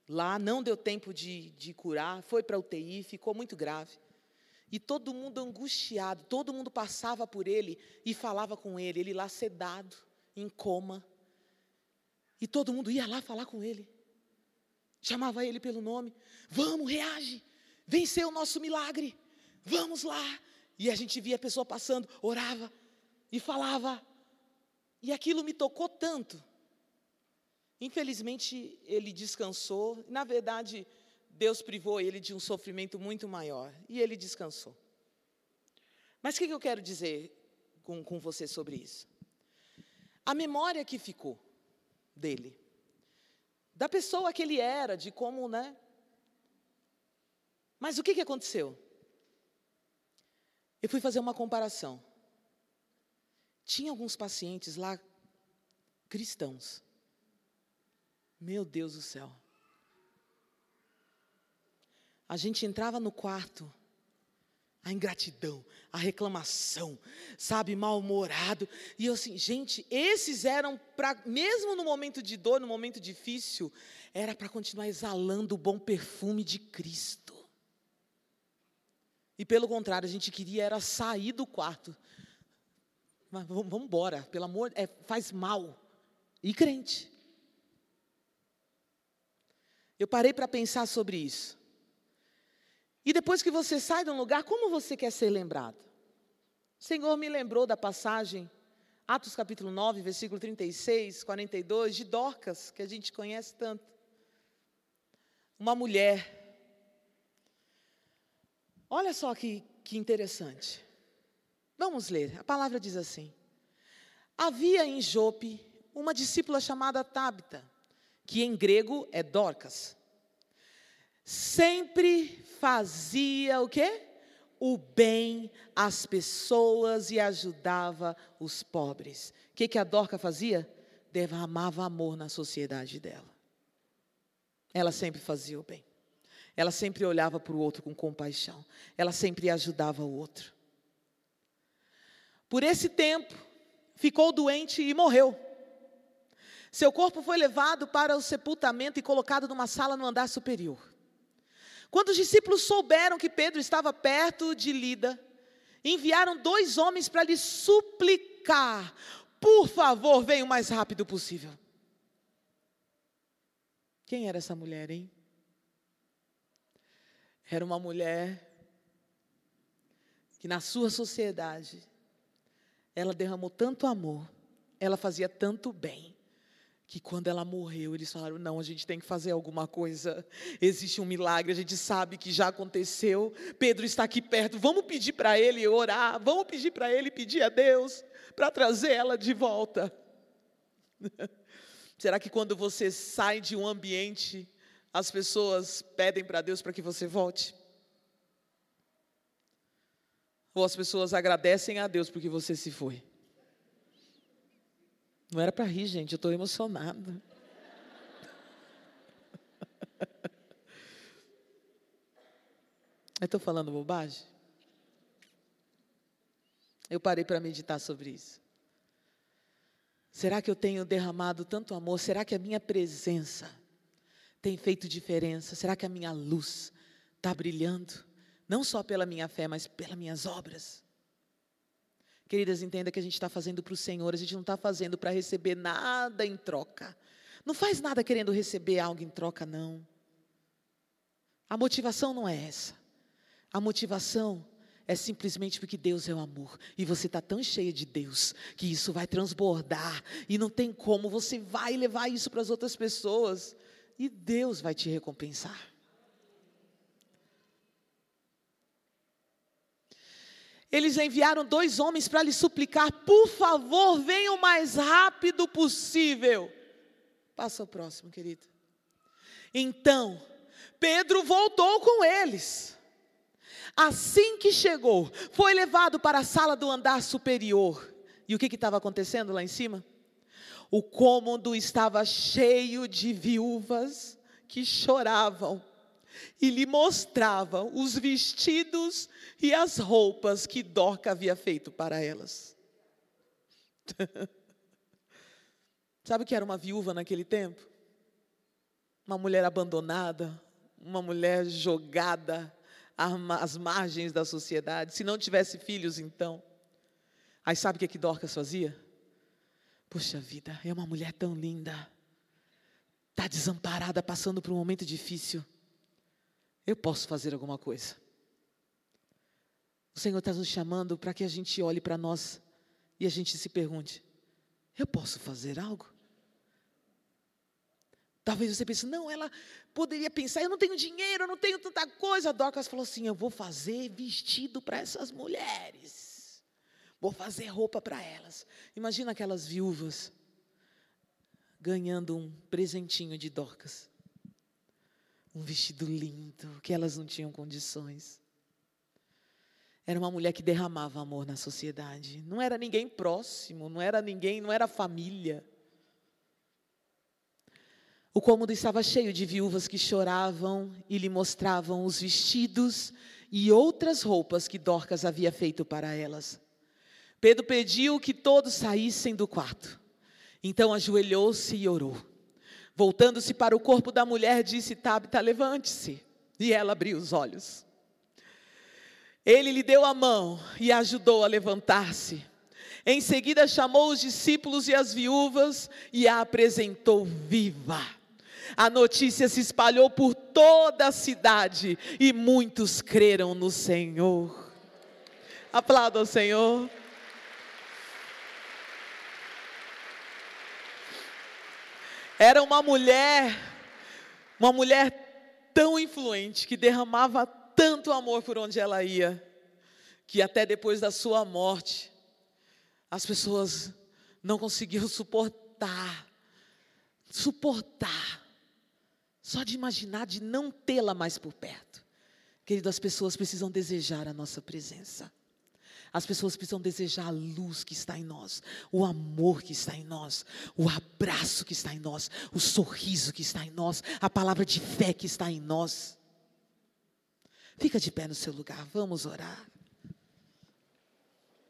Speaker 1: Lá não deu tempo de, de curar, foi para a UTI, ficou muito grave. E todo mundo angustiado, todo mundo passava por ele e falava com ele, ele lá sedado, em coma. E todo mundo ia lá falar com ele. Chamava ele pelo nome. Vamos, reage. Venceu o nosso milagre. Vamos lá. E a gente via a pessoa passando, orava e falava. E aquilo me tocou tanto Infelizmente, ele descansou. Na verdade, Deus privou ele de um sofrimento muito maior. E ele descansou. Mas o que, eu quero dizer com, com você sobre isso? A memória que ficou dele, da pessoa que ele era, de como, né? Mas o que, que aconteceu? Eu fui fazer uma comparação. Tinha alguns pacientes lá, cristãos, meu Deus do céu. A gente entrava no quarto, a ingratidão, a reclamação, sabe, mal-humorado. E eu assim, gente, esses eram para, mesmo no momento de dor, no momento difícil, era para continuar exalando o bom perfume de Cristo. E pelo contrário, a gente queria era sair do quarto. Mas vamos embora, pelo amor, é, faz mal. E crente. Eu parei para pensar sobre isso. E depois que você sai de um lugar, como você quer ser lembrado? O Senhor me lembrou da passagem, Atos capítulo 9, versículo 36, 42, de Dorcas, que a gente conhece tanto. Uma mulher. Olha só que, que interessante. Vamos ler. A palavra diz assim: Havia em Jope uma discípula chamada Tabita que em grego é Dorcas, sempre fazia o quê? O bem às pessoas e ajudava os pobres. O que, que a Dorca fazia? Derramava amor na sociedade dela. Ela sempre fazia o bem. Ela sempre olhava para o outro com compaixão. Ela sempre ajudava o outro. Por esse tempo, ficou doente e morreu. Seu corpo foi levado para o sepultamento e colocado numa sala no andar superior. Quando os discípulos souberam que Pedro estava perto de Lida, enviaram dois homens para lhe suplicar: por favor, venha o mais rápido possível. Quem era essa mulher, hein? Era uma mulher que na sua sociedade ela derramou tanto amor, ela fazia tanto bem, que quando ela morreu, eles falaram: não, a gente tem que fazer alguma coisa. Existe um milagre, a gente sabe que já aconteceu. Pedro está aqui perto, vamos pedir para ele orar, vamos pedir para ele pedir a Deus para trazer ela de volta. [LAUGHS] Será que quando você sai de um ambiente, as pessoas pedem para Deus para que você volte? Ou as pessoas agradecem a Deus porque você se foi? Não era para rir, gente, eu estou emocionada. [LAUGHS] Eu estou falando bobagem? Eu parei para meditar sobre isso. Será que eu tenho derramado tanto amor? Será que a minha presença tem feito diferença? Será que a minha luz está brilhando? Não só pela minha fé, mas pelas minhas obras. Queridas, entenda que a gente está fazendo para o Senhor, a gente não está fazendo para receber nada em troca. Não faz nada querendo receber algo em troca, não. A motivação não é essa. A motivação é simplesmente porque Deus é o amor. E você está tão cheia de Deus que isso vai transbordar. E não tem como, você vai levar isso para as outras pessoas. E Deus vai te recompensar. Eles enviaram dois homens para lhe suplicar: por favor, venham o mais rápido possível. Passa o próximo, querido. Então, Pedro voltou com eles. Assim que chegou, foi levado para a sala do andar superior. E o que estava acontecendo lá em cima? O cômodo estava cheio de viúvas que choravam e lhe mostravam os vestidos e as roupas que Dorca havia feito para elas. [LAUGHS] Sabe o que era uma viúva naquele tempo? Uma mulher abandonada, uma mulher jogada às margens da sociedade. Se não tivesse filhos, então. Aí sabe o que, que Dorcas fazia? Puxa vida, é uma mulher tão linda. Está desamparada, passando por um momento difícil eu posso fazer alguma coisa. O Senhor está nos chamando para que a gente olhe para nós e a gente se pergunte: eu posso fazer algo? Talvez você pense, não, ela poderia pensar, eu não tenho dinheiro, eu não tenho tanta coisa. A Dorcas falou assim: eu vou fazer vestido para essas mulheres, vou fazer roupa para elas. Imagina aquelas viúvas ganhando um presentinho de Dorcas um vestido lindo, que elas não tinham condições. Era uma mulher que derramava amor na sociedade. Não era ninguém próximo, não era ninguém, não era família. O cômodo estava cheio de viúvas que choravam e lhe mostravam os vestidos e outras roupas que Dorcas havia feito para elas. Pedro pediu que todos saíssem do quarto. Então ajoelhou-se e orou. Voltando-se para o corpo da mulher, disse: Tabita, levante-se. E ela abriu os olhos. Ele lhe deu a mão e a ajudou a levantar-se. Em seguida, chamou os discípulos e as viúvas e a apresentou viva. A notícia se espalhou por toda a cidade e muitos creram no Senhor. Aplauda o Senhor. Era uma mulher, uma mulher tão influente, que derramava tanto amor por onde ela ia, que até depois da sua morte, as pessoas não conseguiam suportar, suportar, só de imaginar de não tê-la mais por perto. Querido, as pessoas precisam desejar a nossa presença. As pessoas precisam desejar a luz que está em nós, o amor que está em nós, o abraço que está em nós, o sorriso que está em nós, a palavra de fé que está em nós. Fica de pé no seu lugar, vamos orar.